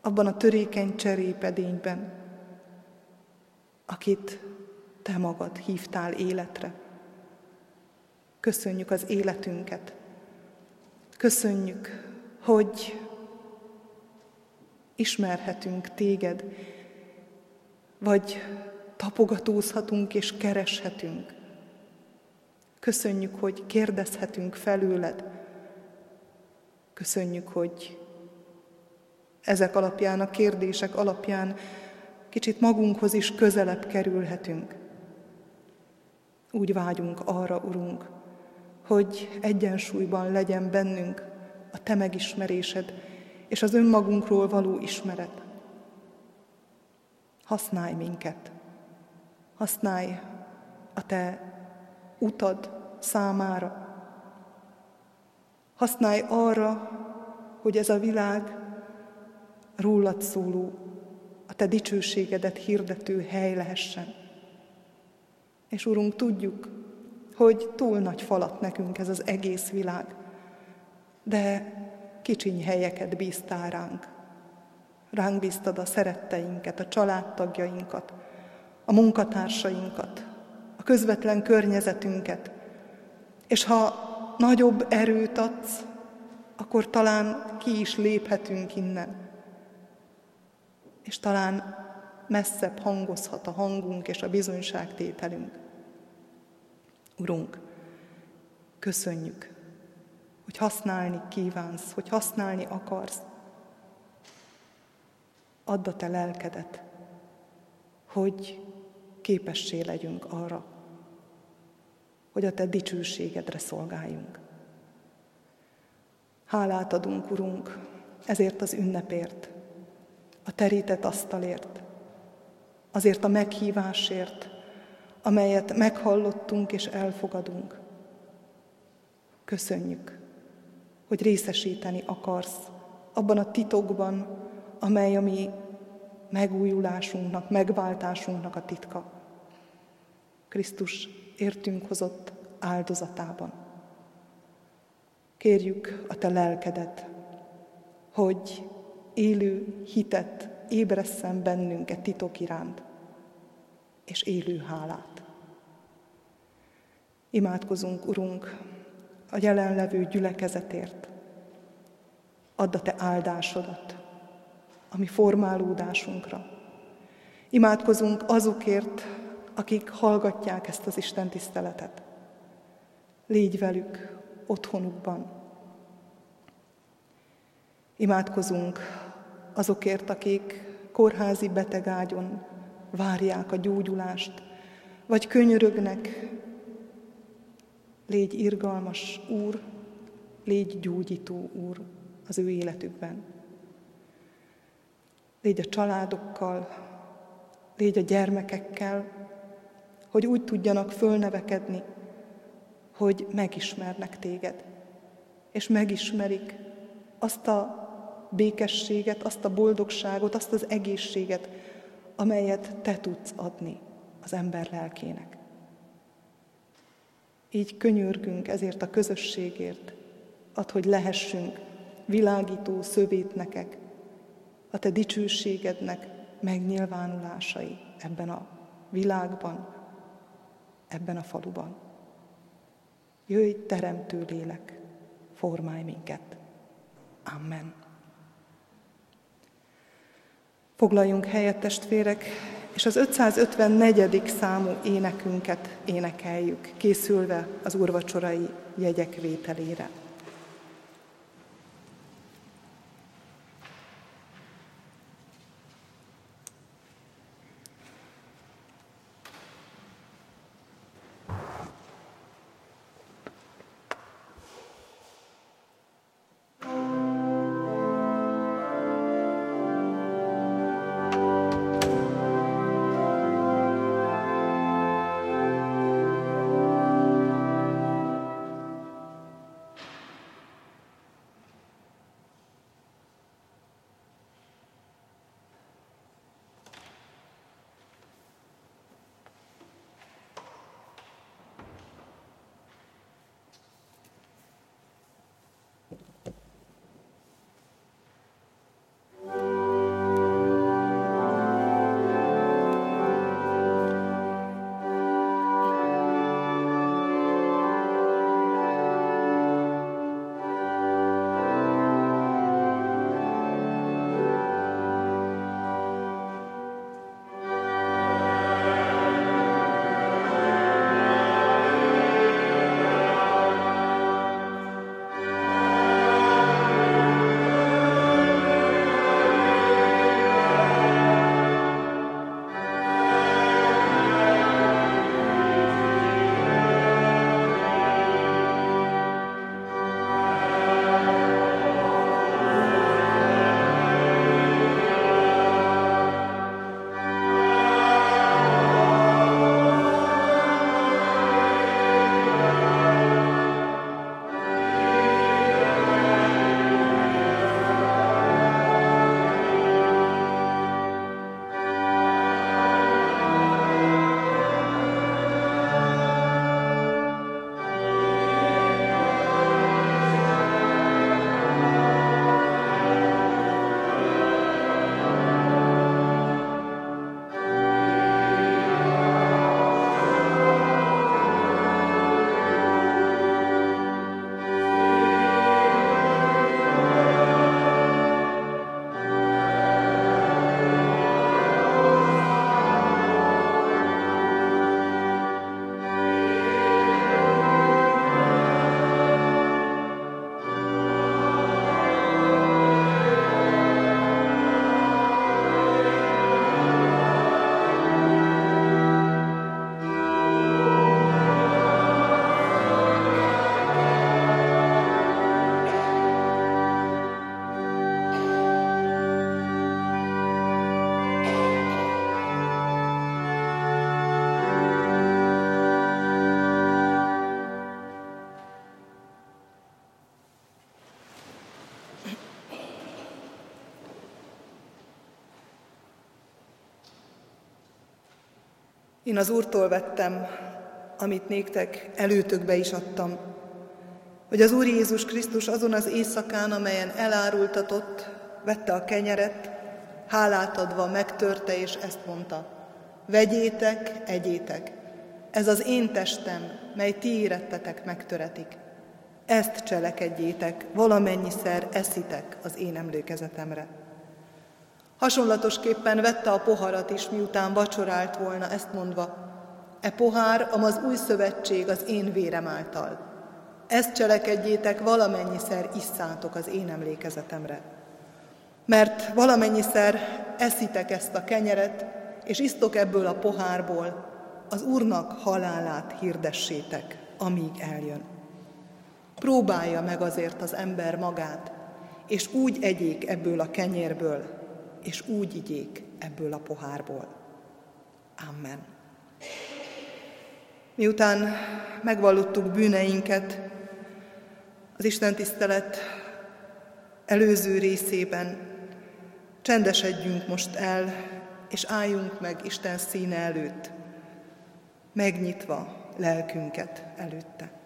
abban a törékeny cserépedényben, akit te magad hívtál életre. Köszönjük az életünket. Köszönjük, hogy ismerhetünk téged, vagy tapogatózhatunk és kereshetünk. Köszönjük, hogy kérdezhetünk felőled. Köszönjük, hogy ezek alapján, a kérdések alapján kicsit magunkhoz is közelebb kerülhetünk. Úgy vágyunk arra, Urunk, hogy egyensúlyban legyen bennünk a Te megismerésed és az önmagunkról való ismeret. Használj minket, használj a Te utad számára. Használj arra, hogy ez a világ rólad szóló, a Te dicsőségedet hirdető hely lehessen. És Urunk, tudjuk, hogy túl nagy falat nekünk ez az egész világ, de kicsiny helyeket bíztál ránk. Ránk bíztad a szeretteinket, a családtagjainkat, a munkatársainkat, a közvetlen környezetünket. És ha nagyobb erőt adsz, akkor talán ki is léphetünk innen. És talán messzebb hangozhat a hangunk és a bizonyságtételünk. Urunk, köszönjük, hogy használni kívánsz, hogy használni akarsz. Add a te lelkedet, hogy képessé legyünk arra, hogy a te dicsőségedre szolgáljunk. Hálát adunk, Urunk, ezért az ünnepért, a terített asztalért, azért a meghívásért, amelyet meghallottunk és elfogadunk. Köszönjük, hogy részesíteni akarsz abban a titokban, amely a mi megújulásunknak, megváltásunknak a titka. Krisztus értünk hozott áldozatában. Kérjük a Te lelkedet, hogy élő hitet ébresszen bennünk e titok iránt, és élő hálát. Imádkozunk, Urunk, a jelenlevő gyülekezetért. Add a Te áldásodat, a mi formálódásunkra. Imádkozunk azokért, akik hallgatják ezt az Isten tiszteletet. Légy velük otthonukban. Imádkozunk azokért, akik kórházi betegágyon várják a gyógyulást, vagy könyörögnek. Légy irgalmas, Úr, légy gyógyító, Úr, az ő életükben. Légy a családokkal, légy a gyermekekkel, hogy úgy tudjanak fölnevekedni, hogy megismernek téged, és megismerik azt a békességet, azt a boldogságot, azt az egészséget, amelyet te tudsz adni az ember lelkének. Így könyörgünk ezért a közösségért, ad, hogy lehessünk világító szövétnekek, a te dicsőségednek megnyilvánulásai ebben a világban, ebben a faluban. Jöjj, teremtő lélek, formálj minket. Amen. Foglaljunk helyet, testvérek, és az 554. számú énekünket énekeljük, készülve az urvacsorai jegyek vételére. Én az Úrtól vettem, amit néktek előtökbe is adtam, hogy az Úr Jézus Krisztus azon az éjszakán, amelyen elárultatott, vette a kenyeret, hálát adva megtörte, és ezt mondta, vegyétek, egyétek, ez az én testem, mely ti érettetek megtöretik. Ezt cselekedjétek, valamennyiszer eszitek az én emlékezetemre. Hasonlatosképpen vette a poharat is, miután vacsorált volna, ezt mondva, e pohár, amaz új szövetség az én vérem által. Ezt cselekedjétek, valamennyiszer isszátok az én emlékezetemre. Mert valamennyiszer eszitek ezt a kenyeret, és isztok ebből a pohárból, az Úrnak halálát hirdessétek, amíg eljön. Próbálja meg azért az ember magát, és úgy egyék ebből a kenyérből, és úgy igyék ebből a pohárból. Amen. Miután megvallottuk bűneinket, az Isten tisztelet előző részében csendesedjünk most el, és álljunk meg Isten színe előtt, megnyitva lelkünket előtte.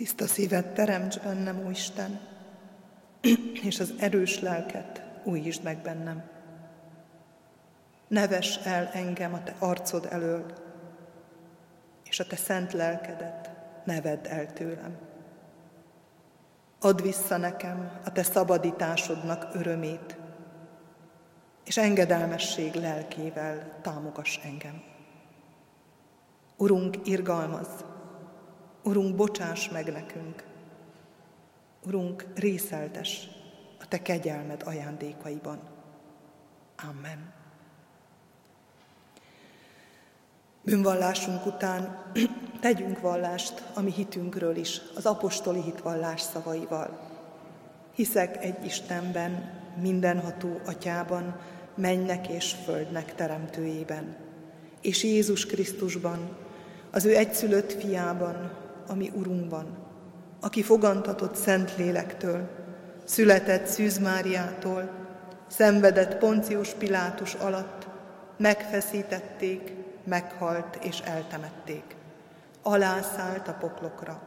Tiszta szívet teremts bennem, Ó Isten, és az erős lelket újítsd meg bennem. Neves el engem a te arcod elől, és a te szent lelkedet ne vedd el tőlem. Add vissza nekem a te szabadításodnak örömét, és engedelmesség lelkével támogass engem. Urunk, irgalmaz, Urunk, bocsáss meg nekünk. Urunk, részeltes a Te kegyelmed ajándékaiban. Amen. Bűnvallásunk után tegyünk vallást a mi hitünkről is, az apostoli hitvallás szavaival. Hiszek egy Istenben, mindenható atyában, mennek és földnek teremtőjében, és Jézus Krisztusban, az ő egyszülött fiában, ami Urunkban, aki fogantatott Szent Lélektől, született Szűz Máriától, szenvedett Poncius Pilátus alatt, megfeszítették, meghalt és eltemették. Alászállt a poklokra.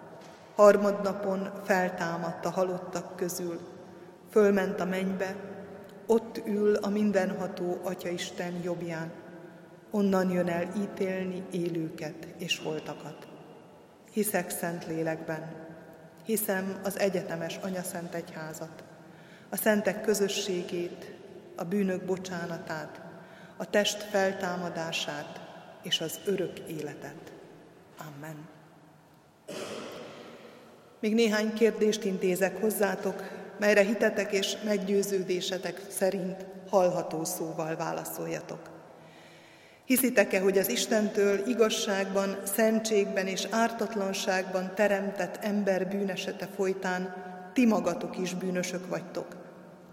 Harmadnapon feltámadt a halottak közül, fölment a mennybe, ott ül a mindenható Atyaisten jobbján, onnan jön el ítélni élőket és holtakat. Hiszek szent lélekben, hiszem az egyetemes Szent Egyházat, a szentek közösségét, a bűnök bocsánatát, a test feltámadását és az örök életet. Amen. Még néhány kérdést intézek hozzátok, melyre hitetek és meggyőződésetek szerint hallható szóval válaszoljatok. Hiszitek-e, hogy az Istentől igazságban, szentségben és ártatlanságban teremtett ember bűnesete folytán ti magatok is bűnösök vagytok,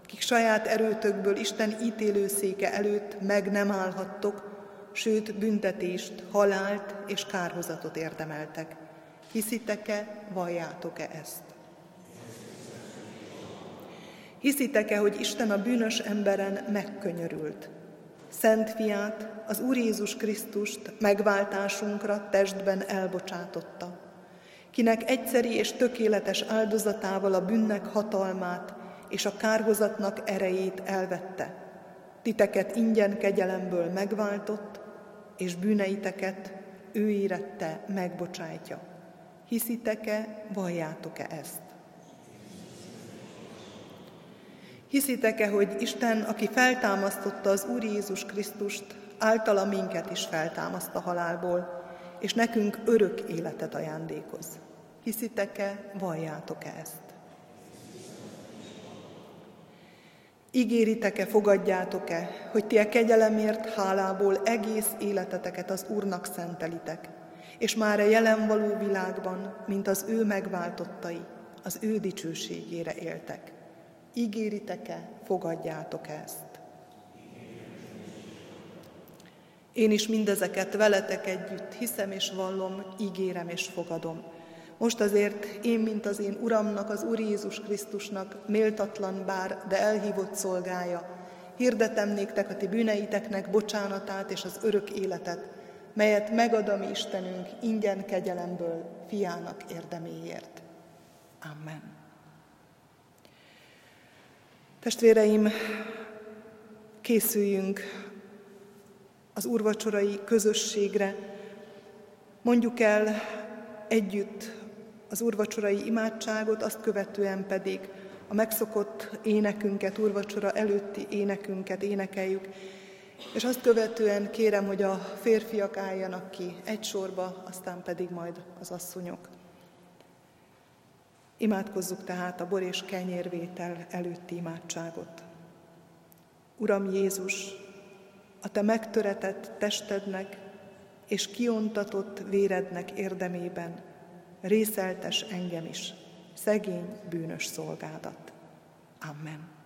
kik saját erőtökből Isten ítélőszéke előtt meg nem állhattok, sőt büntetést, halált és kárhozatot érdemeltek. Hiszitek-e, valljátok-e ezt? Hiszitek-e, hogy Isten a bűnös emberen megkönyörült, Szent fiát, az Úr Jézus Krisztust megváltásunkra testben elbocsátotta, kinek egyszeri és tökéletes áldozatával a bűnnek hatalmát és a kárhozatnak erejét elvette. Titeket ingyen kegyelemből megváltott, és bűneiteket ő érette megbocsájtja. Hiszitek-e, valljátok-e ezt? Hiszitek-e, hogy Isten, aki feltámasztotta az Úr Jézus Krisztust, általa minket is feltámaszt a halálból, és nekünk örök életet ajándékoz? Hiszitek-e, valljátok-e ezt? Ígéritek-e, fogadjátok-e, hogy ti a kegyelemért hálából egész életeteket az Úrnak szentelitek, és már a jelen való világban, mint az ő megváltottai, az ő dicsőségére éltek. Ígéritek-e, fogadjátok ezt? Én is mindezeket veletek együtt hiszem és vallom, ígérem és fogadom. Most azért én, mint az én Uramnak, az Úr Jézus Krisztusnak, méltatlan bár, de elhívott szolgája, hirdetem néktek a ti bűneiteknek bocsánatát és az örök életet, melyet megad a mi Istenünk ingyen kegyelemből fiának érdeméért. Amen. Testvéreim, készüljünk az úrvacsorai közösségre, mondjuk el együtt az úrvacsorai imádságot, azt követően pedig a megszokott énekünket, úrvacsora előtti énekünket énekeljük, és azt követően kérem, hogy a férfiak álljanak ki egy sorba, aztán pedig majd az asszonyok. Imádkozzuk tehát a bor és kenyérvétel előtti imádságot. Uram Jézus, a Te megtöretett testednek és kiontatott vérednek érdemében részeltes engem is, szegény, bűnös szolgádat. Amen.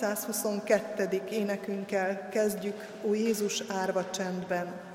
622. énekünkkel kezdjük, Ó Jézus árva csendben.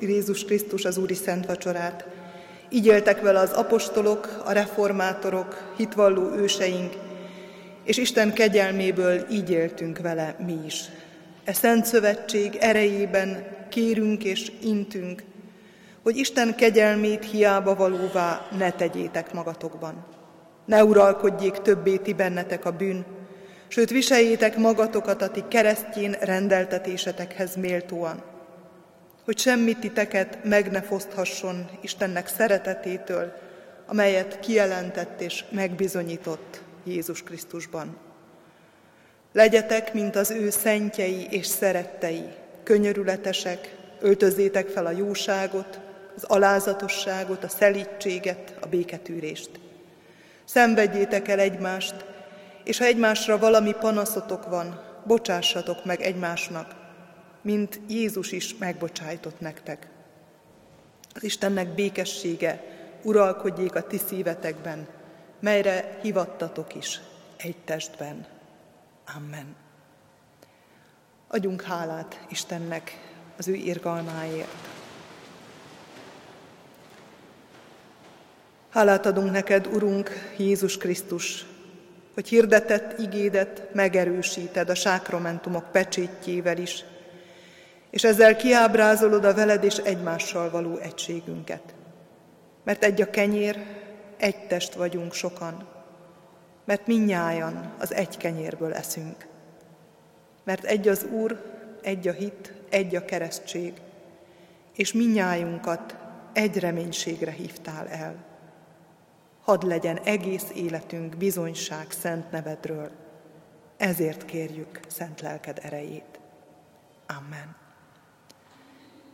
Jézus Krisztus az Úri Szent Vacsorát. Így éltek vele az apostolok, a reformátorok, hitvalló őseink, és Isten kegyelméből így éltünk vele mi is. E Szent Szövetség erejében kérünk és intünk, hogy Isten kegyelmét hiába valóvá ne tegyétek magatokban. Ne uralkodjék többé ti bennetek a bűn, sőt viseljétek magatokat a ti keresztjén rendeltetésetekhez méltóan, hogy semmit titeket meg ne foszthasson Istennek szeretetétől, amelyet kijelentett és megbizonyított Jézus Krisztusban. Legyetek, mint az ő szentjei és szerettei, könyörületesek, öltözétek fel a jóságot, az alázatosságot, a szelítséget, a béketűrést. Szenvedjétek el egymást, és ha egymásra valami panaszotok van, bocsássatok meg egymásnak, mint Jézus is megbocsájtott nektek. Az Istennek békessége uralkodjék a ti szívetekben, melyre hivattatok is egy testben. Amen. Adjunk hálát Istennek az ő irgalmáért. Hálát adunk neked, Urunk, Jézus Krisztus, hogy hirdetett igédet megerősíted a sákramentumok pecsétjével is, és ezzel kiábrázolod a veled és egymással való egységünket. Mert egy a kenyér, egy test vagyunk sokan, mert minnyájan az egy kenyérből eszünk. Mert egy az Úr, egy a hit, egy a keresztség, és minnyájunkat egy reménységre hívtál el. Hadd legyen egész életünk bizonyság szent nevedről. Ezért kérjük szent lelked erejét. Amen.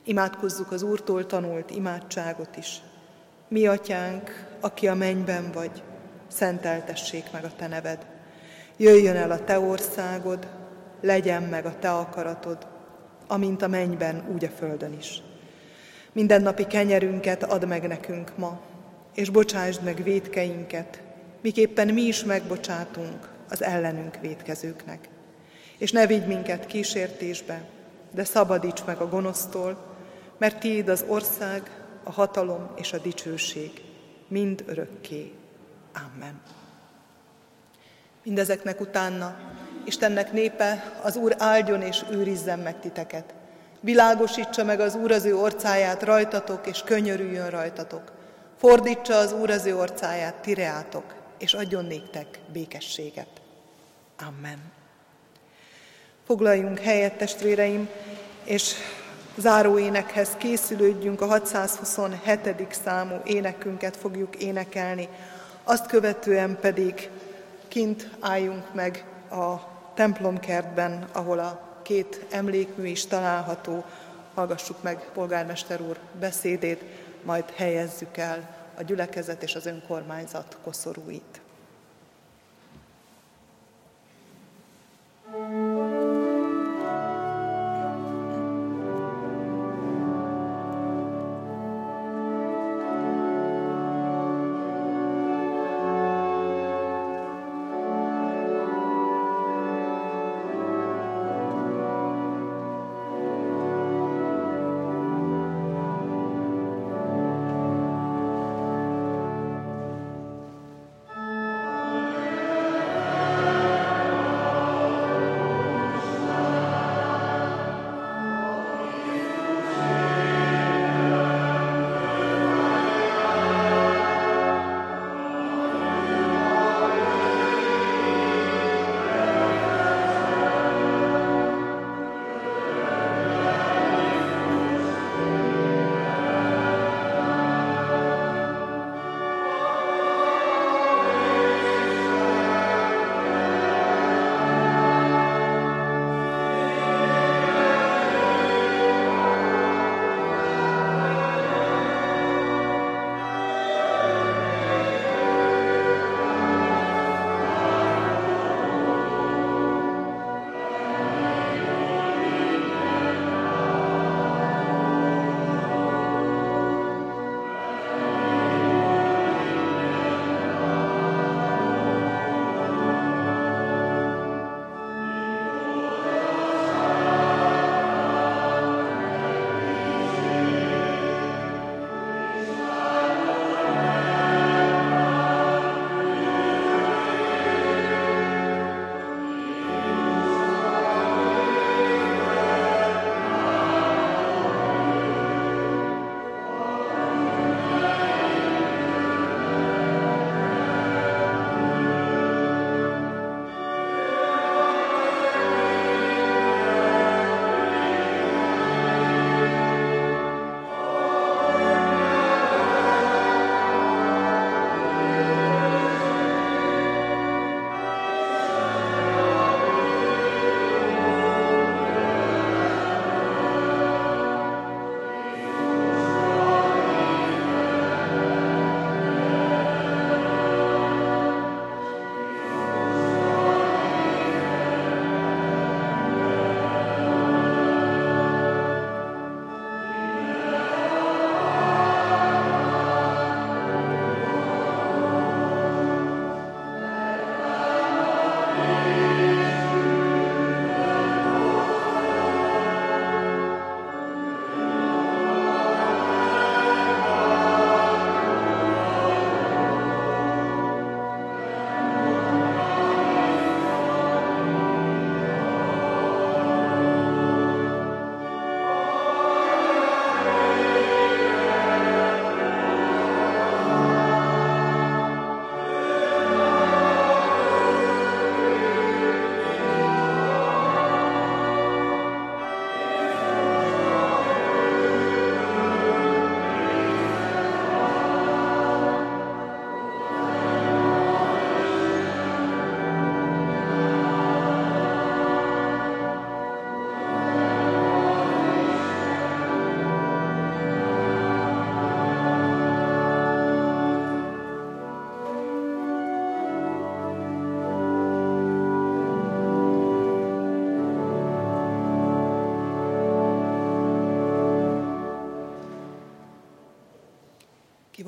Imádkozzuk az Úrtól tanult imádságot is. Mi, atyánk, aki a mennyben vagy, szenteltessék meg a te neved. Jöjjön el a te országod, legyen meg a te akaratod, amint a mennyben, úgy a földön is. Mindennapi kenyerünket add meg nekünk ma, és bocsásd meg védkeinket, miképpen mi is megbocsátunk az ellenünk védkezőknek. És ne vigy minket kísértésbe, de szabadíts meg a gonosztól, mert tiéd az ország, a hatalom és a dicsőség, mind örökké. Amen. Mindezeknek utána Istennek népe, az Úr áldjon és őrizzen meg titeket. Világosítsa meg az Úr az ő orcáját rajtatok, és könyörüljön rajtatok. Fordítsa az Úr az ő orcáját tireátok, és adjon néktek békességet. Amen. Foglaljunk helyet, testvéreim, és záró énekhez készülődjünk, a 627. számú énekünket fogjuk énekelni, azt követően pedig kint álljunk meg a templomkertben, ahol a két emlékmű is található, hallgassuk meg polgármester úr beszédét, majd helyezzük el a gyülekezet és az önkormányzat koszorúit.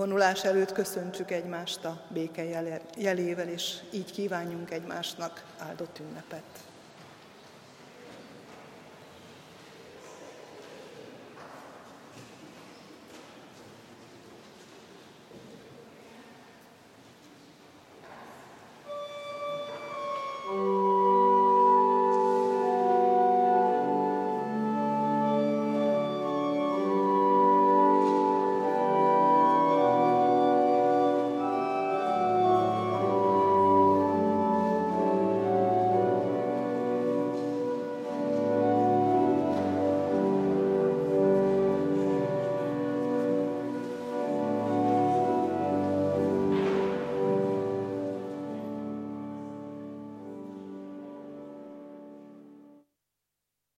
Vonulás előtt köszöntsük egymást a béke jelével, és így kívánjunk egymásnak áldott ünnepet.